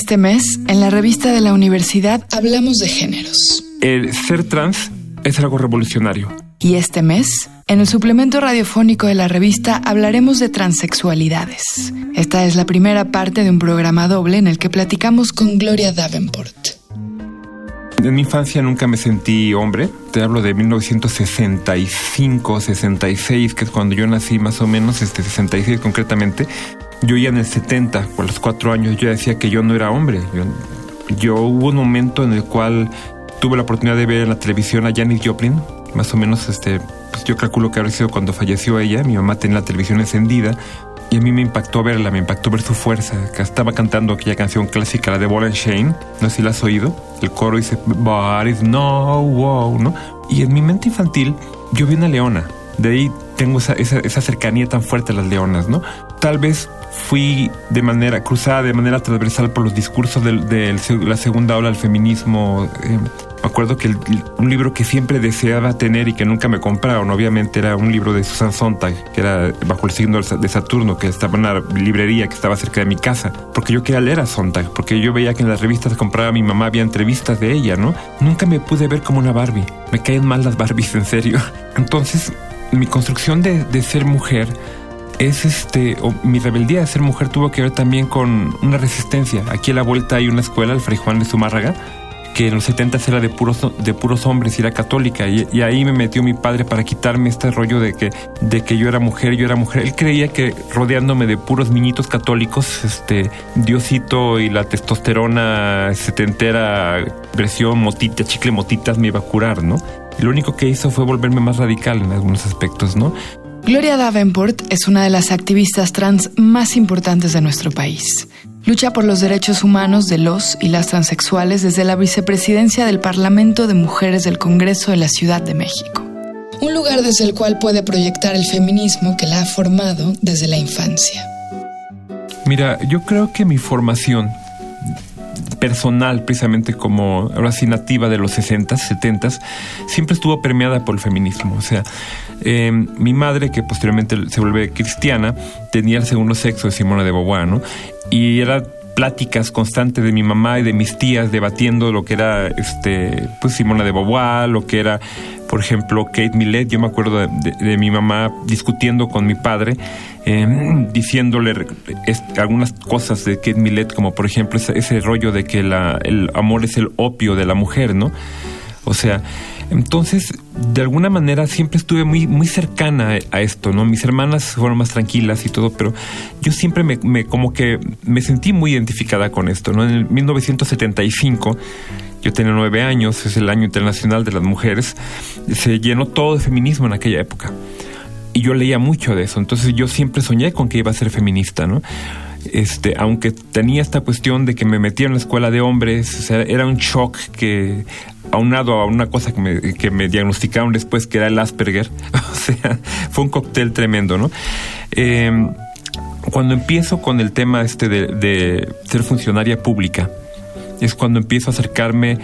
Este mes, en la revista de la universidad, hablamos de géneros. El ser trans es algo revolucionario. Y este mes, en el suplemento radiofónico de la revista, hablaremos de transexualidades. Esta es la primera parte de un programa doble en el que platicamos con Gloria Davenport. En mi infancia nunca me sentí hombre. Te hablo de 1965, 66, que es cuando yo nací más o menos, este 66 concretamente. Yo ya en el 70, por los cuatro años, yo decía que yo no era hombre. Yo, yo hubo un momento en el cual tuve la oportunidad de ver en la televisión a Janis Joplin, más o menos, este, pues yo calculo que habría sido cuando falleció ella. Mi mamá tenía la televisión encendida y a mí me impactó verla, me impactó ver su fuerza. Que estaba cantando aquella canción clásica, la de Ball and Shane. No sé si la has oído. El coro dice, But no, wow, ¿no? Y en mi mente infantil, yo vi una leona. De ahí tengo esa, esa, esa cercanía tan fuerte a las leonas, ¿no? Tal vez fui de manera cruzada, de manera transversal por los discursos de, la segunda ola del feminismo. Eh, me acuerdo que un libro que siempre deseaba tener y que nunca me compraron, obviamente, era un libro de Susan Sontag, que era bajo el signo de Saturno, que estaba en una librería que estaba cerca de mi casa, porque yo quería leer a Sontag, porque yo veía que en las revistas que compraba mi mamá había entrevistas de ella, ¿no? Nunca me pude ver como una Barbie. Me caen mal las Barbies, en serio. Entonces, mi construcción de, de ser mujer es este, mi rebeldía de ser mujer tuvo que ver también con una resistencia. Aquí a la vuelta hay una escuela, el Fray Juan de Zumárraga, que en los 70 era de puros, de puros hombres y era católica. Y, ahí me metió mi padre para quitarme este rollo de que, de que yo era mujer, yo era mujer. Él creía que rodeándome de puros niñitos católicos, este, Diosito y la testosterona setentera versión motita, chicle motitas me iba a curar, ¿no? Y lo único que hizo fue volverme más radical en algunos aspectos, ¿no? Gloria Davenport es una de las activistas trans más importantes de nuestro país. Lucha por los derechos humanos de los y las transexuales desde la vicepresidencia del Parlamento de Mujeres del Congreso de la Ciudad de México. Un lugar desde el cual puede proyectar el feminismo que la ha formado desde la infancia. Mira, yo creo que mi formación personal, precisamente como ahora sí nativa de los 60 70 siempre estuvo permeada por el feminismo. O sea, em, mi madre, que posteriormente se vuelve cristiana, tenía el segundo sexo de Simona de Beauvoir, ¿no? Y era pláticas constantes de mi mamá y de mis tías debatiendo lo que era este pues Simona de Beauvoir, lo que era por ejemplo Kate Millet, yo me acuerdo de, mi mamá discutiendo con mi padre, em, diciéndole algunas cosas de Kate Millet, como por ejemplo ese, rollo de que la, el amor es el opio de la mujer, ¿no? O sea, entonces, de alguna manera siempre estuve muy, muy cercana a esto, ¿no? Mis hermanas fueron más tranquilas y todo, pero yo siempre me, me como que me sentí muy identificada con esto, ¿no? En el 1975 yo tenía nueve años, es el año internacional de las mujeres, se llenó todo de feminismo en aquella época. Y yo leía mucho de eso, entonces yo siempre soñé con que iba a ser feminista, ¿no? Este, aunque tenía esta cuestión de que me metía en la escuela de hombres, o sea, era un shock que aunado a una cosa que me, que me diagnosticaron después que era el Asperger, o sea, fue un cóctel tremendo, ¿no? Em, cuando empiezo con el tema este de, de, ser funcionaria pública, es cuando empiezo a acercarme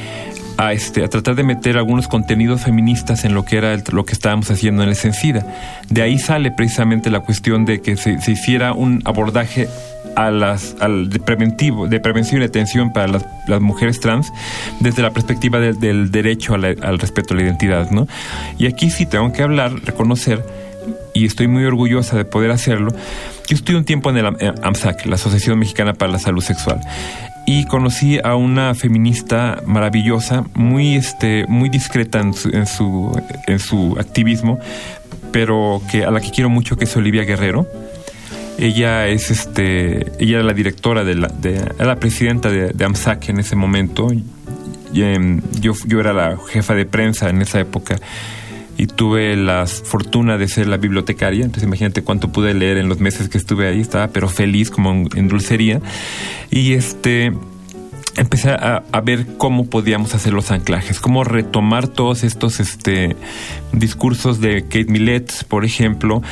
a, este, a tratar de meter algunos contenidos feministas en lo que era lo que estábamos haciendo en la Sencida. De ahí sale precisamente la cuestión de que se, hiciera un abordaje al de preventivo, de prevención y atención para las, las mujeres trans desde la perspectiva del derecho al respeto a la identidad, ¿no? Y aquí sí tengo que hablar, reconocer, y estoy muy orgullosa de poder hacerlo. Yo estuve un tiempo en el AMSAC, la Asociación Mexicana para la Salud Sexual y conocí a una feminista maravillosa, muy este, muy discreta en su, en su, en su activismo, pero que a la que quiero mucho que es Olivia Guerrero. Ella es este, ella era la directora de la, de, la presidenta de, AMSAC en ese momento. Em, yo, yo era la jefa de prensa en esa época y tuve la fortuna de ser la bibliotecaria, entonces imagínate cuánto pude leer en los meses que estuve ahí, estaba pero feliz como en, dulcería. Y este empecé a, ver cómo podíamos hacer los anclajes, cómo retomar todos estos este, discursos de Kate Millett, por ejemplo,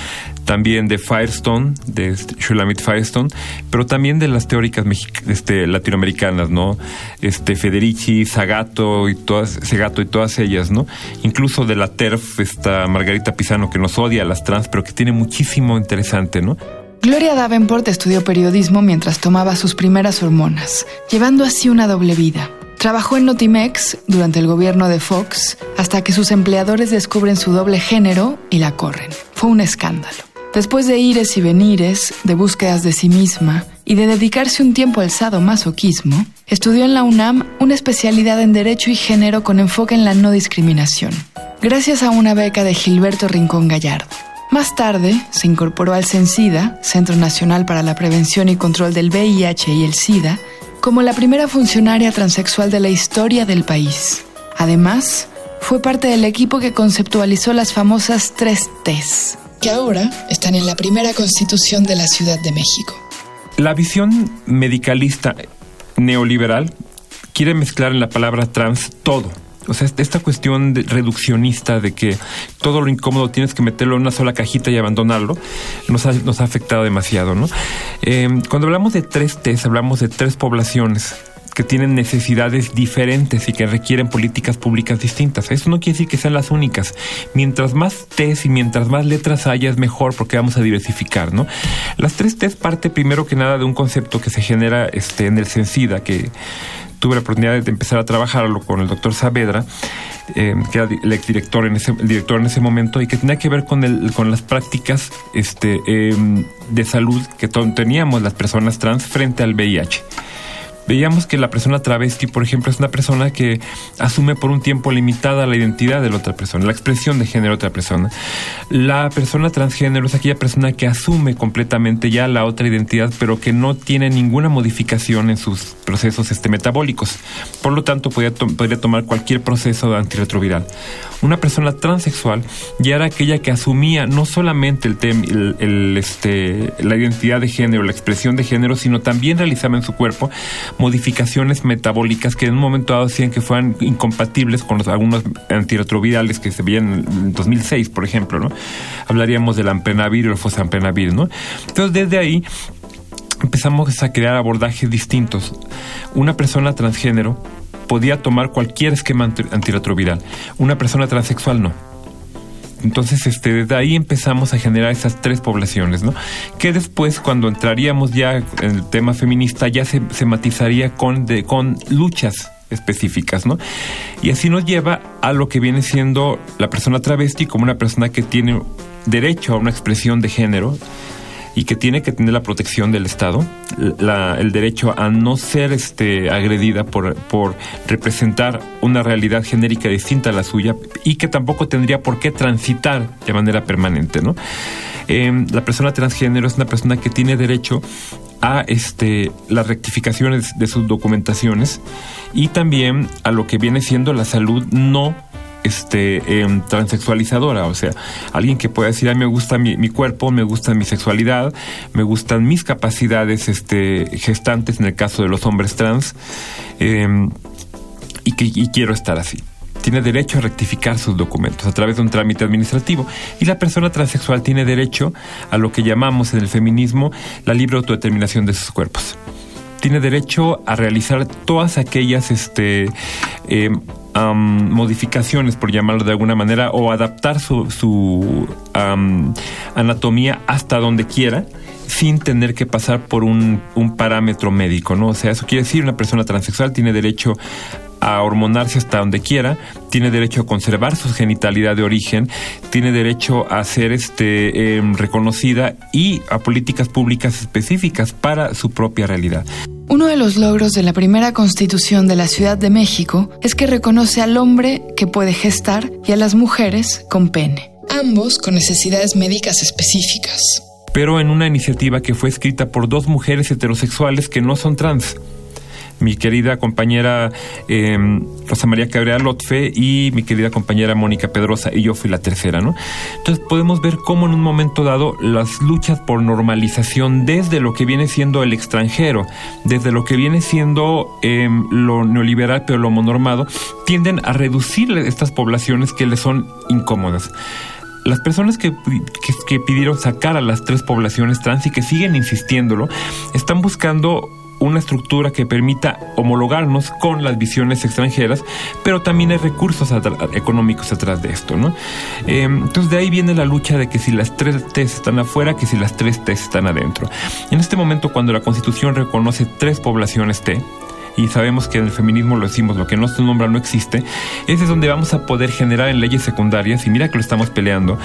también de Firestone, de Shulamit Firestone, pero también de las teóricas este, latinoamericanas, ¿no? Este, Federici, Sagato y todas, Segato y todas ellas, ¿no? Incluso de la TERF, esta Margarita Pisano que nos odia a las trans, pero que tiene muchísimo interesante, ¿no? Gloria Davenport estudió periodismo mientras tomaba sus primeras hormonas, llevando así una doble vida. Trabajó en Notimex durante el gobierno de Fox hasta que sus empleadores descubren su doble género y la corren. Fue un escándalo. Después de ires y venires, de búsquedas de sí misma y de dedicarse un tiempo al sadomasoquismo, estudió en la UNAM una especialidad en Derecho y Género con enfoque en la no discriminación, gracias a una beca de Gilberto Rincón Gallardo. Más tarde se incorporó al CENSIDA, Centro Nacional para la Prevención y Control del VIH y el SIDA, como la primera funcionaria transexual de la historia del país. Además, fue parte del equipo que conceptualizó las famosas tres Ts, que ahora están en la primera constitución de la Ciudad de México. La visión medicalista neoliberal quiere mezclar en la palabra trans todo o sea, esta cuestión reduccionista de que todo lo incómodo tienes que meterlo en una sola cajita y abandonarlo, nos ha, nos ha afectado demasiado, ¿no? Eh, cuando hablamos de tres T's, hablamos de tres poblaciones que tienen necesidades diferentes y que requieren políticas públicas distintas. Eso no quiere decir que sean las únicas. Mientras más T's y mientras más letras haya es mejor porque vamos a diversificar, ¿no? Las tres T's parte primero que nada de un concepto que se genera este, en el Sensida, que tuve la oportunidad de empezar a trabajarlo con el doctor Saavedra, eh, que era el exdirector en ese, el director en ese momento, y que tenía que ver con, el, con las prácticas este, em, de salud que teníamos las personas trans frente al VIH veíamos que la persona travesti, por ejemplo, es una persona que asume por un tiempo limitada la identidad de la otra persona, la expresión de género de otra persona. La persona transgénero es aquella persona que asume completamente ya la otra identidad, pero que no tiene ninguna modificación en sus procesos este, metabólicos. Por lo tanto, podría, tomar cualquier proceso antirretroviral. Una persona transexual ya era aquella que asumía no solamente el, el, este, la identidad de género, la expresión de género, sino también realizaba en su cuerpo modificaciones metabólicas que en un momento dado decían que fueran incompatibles con los, algunos antirretrovirales que se veían en 2006, por ejemplo, ¿no? Hablaríamos del amprenavir o el fosamprenavir, ¿no? Entonces, desde ahí empezamos a crear abordajes distintos. Una persona transgénero podía tomar cualquier esquema antirretroviral. Una persona transexual no. Entonces, este, desde ahí empezamos a generar esas tres poblaciones, ¿no? Que después, cuando entraríamos ya en el tema feminista, ya se, matizaría con, de, con luchas específicas, ¿no? Y así nos lleva a lo que viene siendo la persona travesti como una persona que tiene derecho a una expresión de género y que tiene que tener la protección del Estado, el derecho a no ser este, agredida por, por representar una realidad genérica distinta a la suya y que tampoco tendría por qué transitar de manera permanente. ¿no? Em, la persona transgénero es una persona que tiene derecho a este, las rectificaciones de sus documentaciones y también a lo que viene siendo la salud no este, em, transexualizadora, o sea, alguien que pueda decir, a mí me gusta mi, cuerpo, me gusta mi sexualidad, me gustan mis capacidades este, gestantes en el caso de los hombres trans, em, y que quiero estar así tiene derecho a rectificar sus documentos a través de un trámite administrativo y la persona transexual tiene derecho a lo que llamamos en el feminismo la libre autodeterminación de sus cuerpos. Tiene derecho a realizar todas aquellas este, modificaciones, por llamarlo de alguna manera, o adaptar su, su anatomía hasta donde quiera sin tener que pasar por un, un, parámetro médico, ¿no? O sea, eso quiere decir una persona transexual tiene derecho a hormonarse hasta donde quiera, tiene derecho a conservar su genitalidad de origen, tiene derecho a ser este, em, reconocida y a políticas públicas específicas para su propia realidad. Uno de los logros de la primera constitución de la Ciudad de México es que reconoce al hombre que puede gestar y a las mujeres con pene, ambos con necesidades médicas específicas. Pero en una iniciativa que fue escrita por dos mujeres heterosexuales que no son trans mi querida compañera eh, Rosa María Cabrera Lotfe y mi querida compañera Mónica Pedrosa, y yo fui la tercera, ¿no? Entonces podemos ver cómo en un momento dado las luchas por normalización desde lo que viene siendo el extranjero, desde lo que viene siendo em, lo neoliberal pero lo monormado, tienden a reducir estas poblaciones que les son incómodas las personas que, que, pidieron sacar a las tres poblaciones trans y que siguen insistiéndolo, están buscando una estructura que permita homologarnos con las visiones extranjeras, pero también hay recursos económicos atrás de esto, ¿no? Eh, entonces de ahí viene la lucha de que si las tres T están afuera, que si las tres T están adentro. En este momento, cuando la Constitución reconoce tres poblaciones T, y sabemos que en el feminismo lo decimos, lo que no se nombra no existe, ese es donde vamos a poder generar en leyes secundarias, y mira que lo estamos peleando,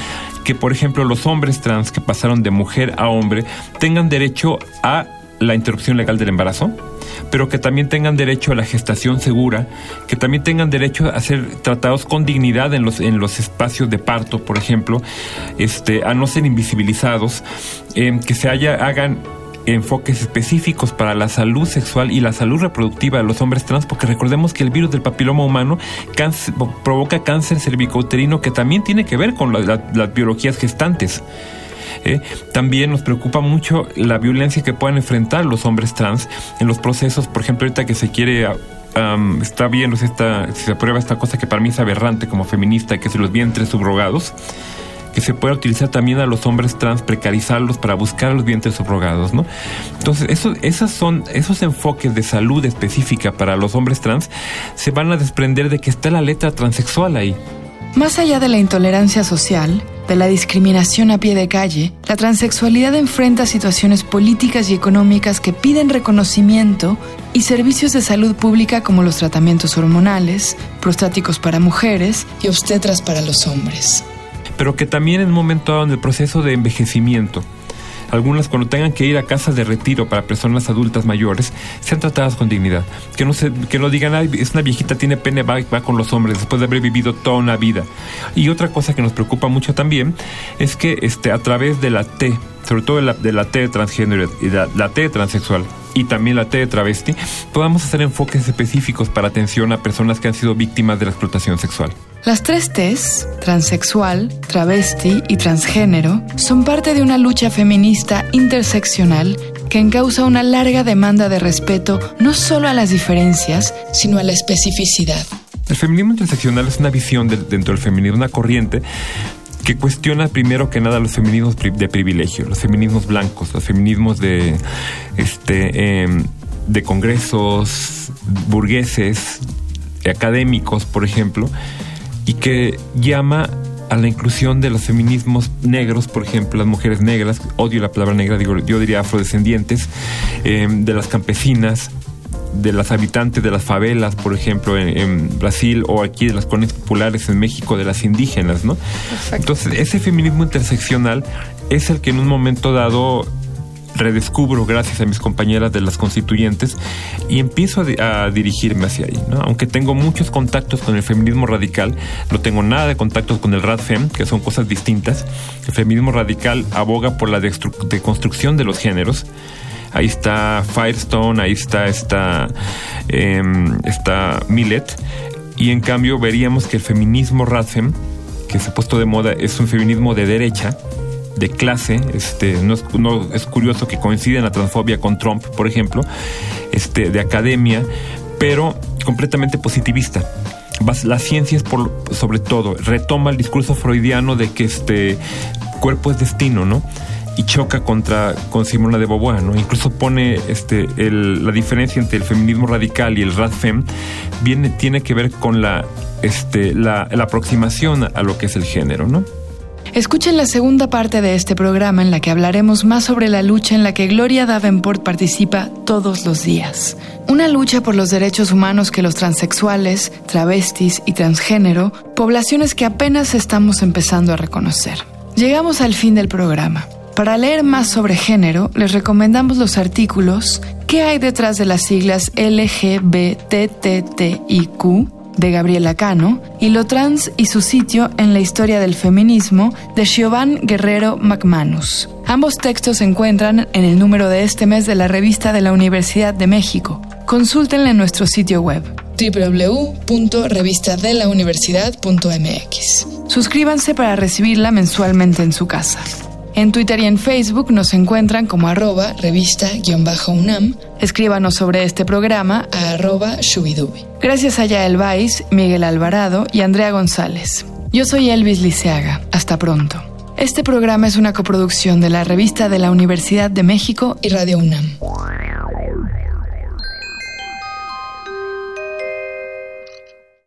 que por ejemplo los hombres trans que pasaron de mujer a hombre tengan derecho a la interrupción legal del embarazo, pero que también tengan derecho a la gestación segura, que también tengan derecho a ser tratados con dignidad en los, en los espacios de parto, por ejemplo, este, a no ser invisibilizados, eh, que se haya, hagan enfoques específicos para la salud sexual y la salud reproductiva de los hombres trans, porque recordemos que el virus del papiloma humano provoca cáncer cervicouterino que también tiene que ver con las biologías gestantes. ¿Eh? También nos preocupa mucho la violencia que puedan enfrentar los hombres trans en los procesos, por ejemplo, ahorita que se quiere está viendo si, se aprueba esta cosa que para mí es aberrante como feminista, que se los vientres subrogados que se pueda utilizar también a los hombres trans, precarizarlos para buscar los vientres subrogados, ¿no? Entonces, esas son, esos enfoques de salud específica para los hombres trans se van a desprender de que está la letra transexual ahí. Más allá de la intolerancia social, de la discriminación a pie de calle, la transexualidad enfrenta situaciones políticas y económicas que piden reconocimiento y servicios de salud pública como los tratamientos hormonales, prostáticos para mujeres y obstetras para los hombres. Pero que también en un momento dado en el proceso de envejecimiento, algunas cuando tengan que ir a casas de retiro para personas adultas mayores, sean tratadas con dignidad. Que no, se, que no digan, Ay, es una viejita, tiene pene, va, va con los hombres, después de haber vivido toda una vida. Y otra cosa que nos preocupa mucho también es que este, a través de la T, sobre todo de la, de la T transgénero y la, la T transexual, y también la T de travesti, podamos hacer enfoques específicos para atención a personas que han sido víctimas de la explotación sexual. Las tres T's, transexual, travesti y transgénero, son parte de una lucha feminista interseccional que encausa una larga demanda de respeto no solo a las diferencias, sino a la especificidad. El feminismo interseccional es una visión dentro del feminismo, una corriente que cuestiona primero que nada los feminismos de privilegio, los feminismos blancos, los feminismos de, este, em, de congresos burgueses, académicos, por ejemplo, y que llama a la inclusión de los feminismos negros, por ejemplo, las mujeres negras, odio la palabra negra, yo diría afrodescendientes, em, de las campesinas, de las habitantes de las favelas, por ejemplo, en, Brasil, o aquí de las colonias populares en México, de las indígenas, ¿no? Entonces, ese feminismo interseccional es el que en un momento dado redescubro gracias a mis compañeras de las constituyentes y empiezo a, dirigirme hacia ahí. ¿no? Aunque tengo muchos contactos con el feminismo radical, no tengo nada de contactos con el RADFEM, que son cosas distintas. El feminismo radical aboga por la deconstrucción de los géneros. Ahí está Firestone, ahí está esta, eh, Millet. Y en cambio veríamos que el feminismo RADFEM, que se ha puesto de moda, es un feminismo de derecha, de clase, este, no es, curioso que coinciden la transfobia con Trump, por ejemplo, este, de academia, pero completamente positivista. La ciencia es por, sobre todo, retoma el discurso freudiano de que este cuerpo es destino, ¿no? Y choca contra con Simona de Beauvoir, ¿no? Incluso pone este la diferencia entre el feminismo radical y el radfem viene tiene que ver con la este la, la aproximación a lo que es el género, ¿no? Escuchen la segunda parte de este programa en la que hablaremos más sobre la lucha en la que Gloria Davenport participa todos los días. Una lucha por los derechos humanos que los transexuales, travestis y transgénero, poblaciones que apenas estamos empezando a reconocer. Llegamos al fin del programa. Para leer más sobre género, les recomendamos los artículos ¿Qué hay detrás de las siglas LGBTTIQ? de Gabriela Cano y Lo Trans y su sitio en la historia del feminismo de Giovanni Guerrero McManus. Ambos textos se encuentran en el número de este mes de la revista de la Universidad de México. Consúltenla en nuestro sitio web www.revistadelauniversidad.mx. Suscríbanse para recibirla mensualmente en su casa. En Twitter y en Facebook nos encuentran como arroba revista-unam. Escríbanos sobre este programa a arroba shubidubi. Gracias a Yael Vais, Miguel Alvarado y Andrea González. Yo soy Elvis Liceaga. Hasta pronto. Este programa es una coproducción de la revista de la Universidad de México y Radio UNAM.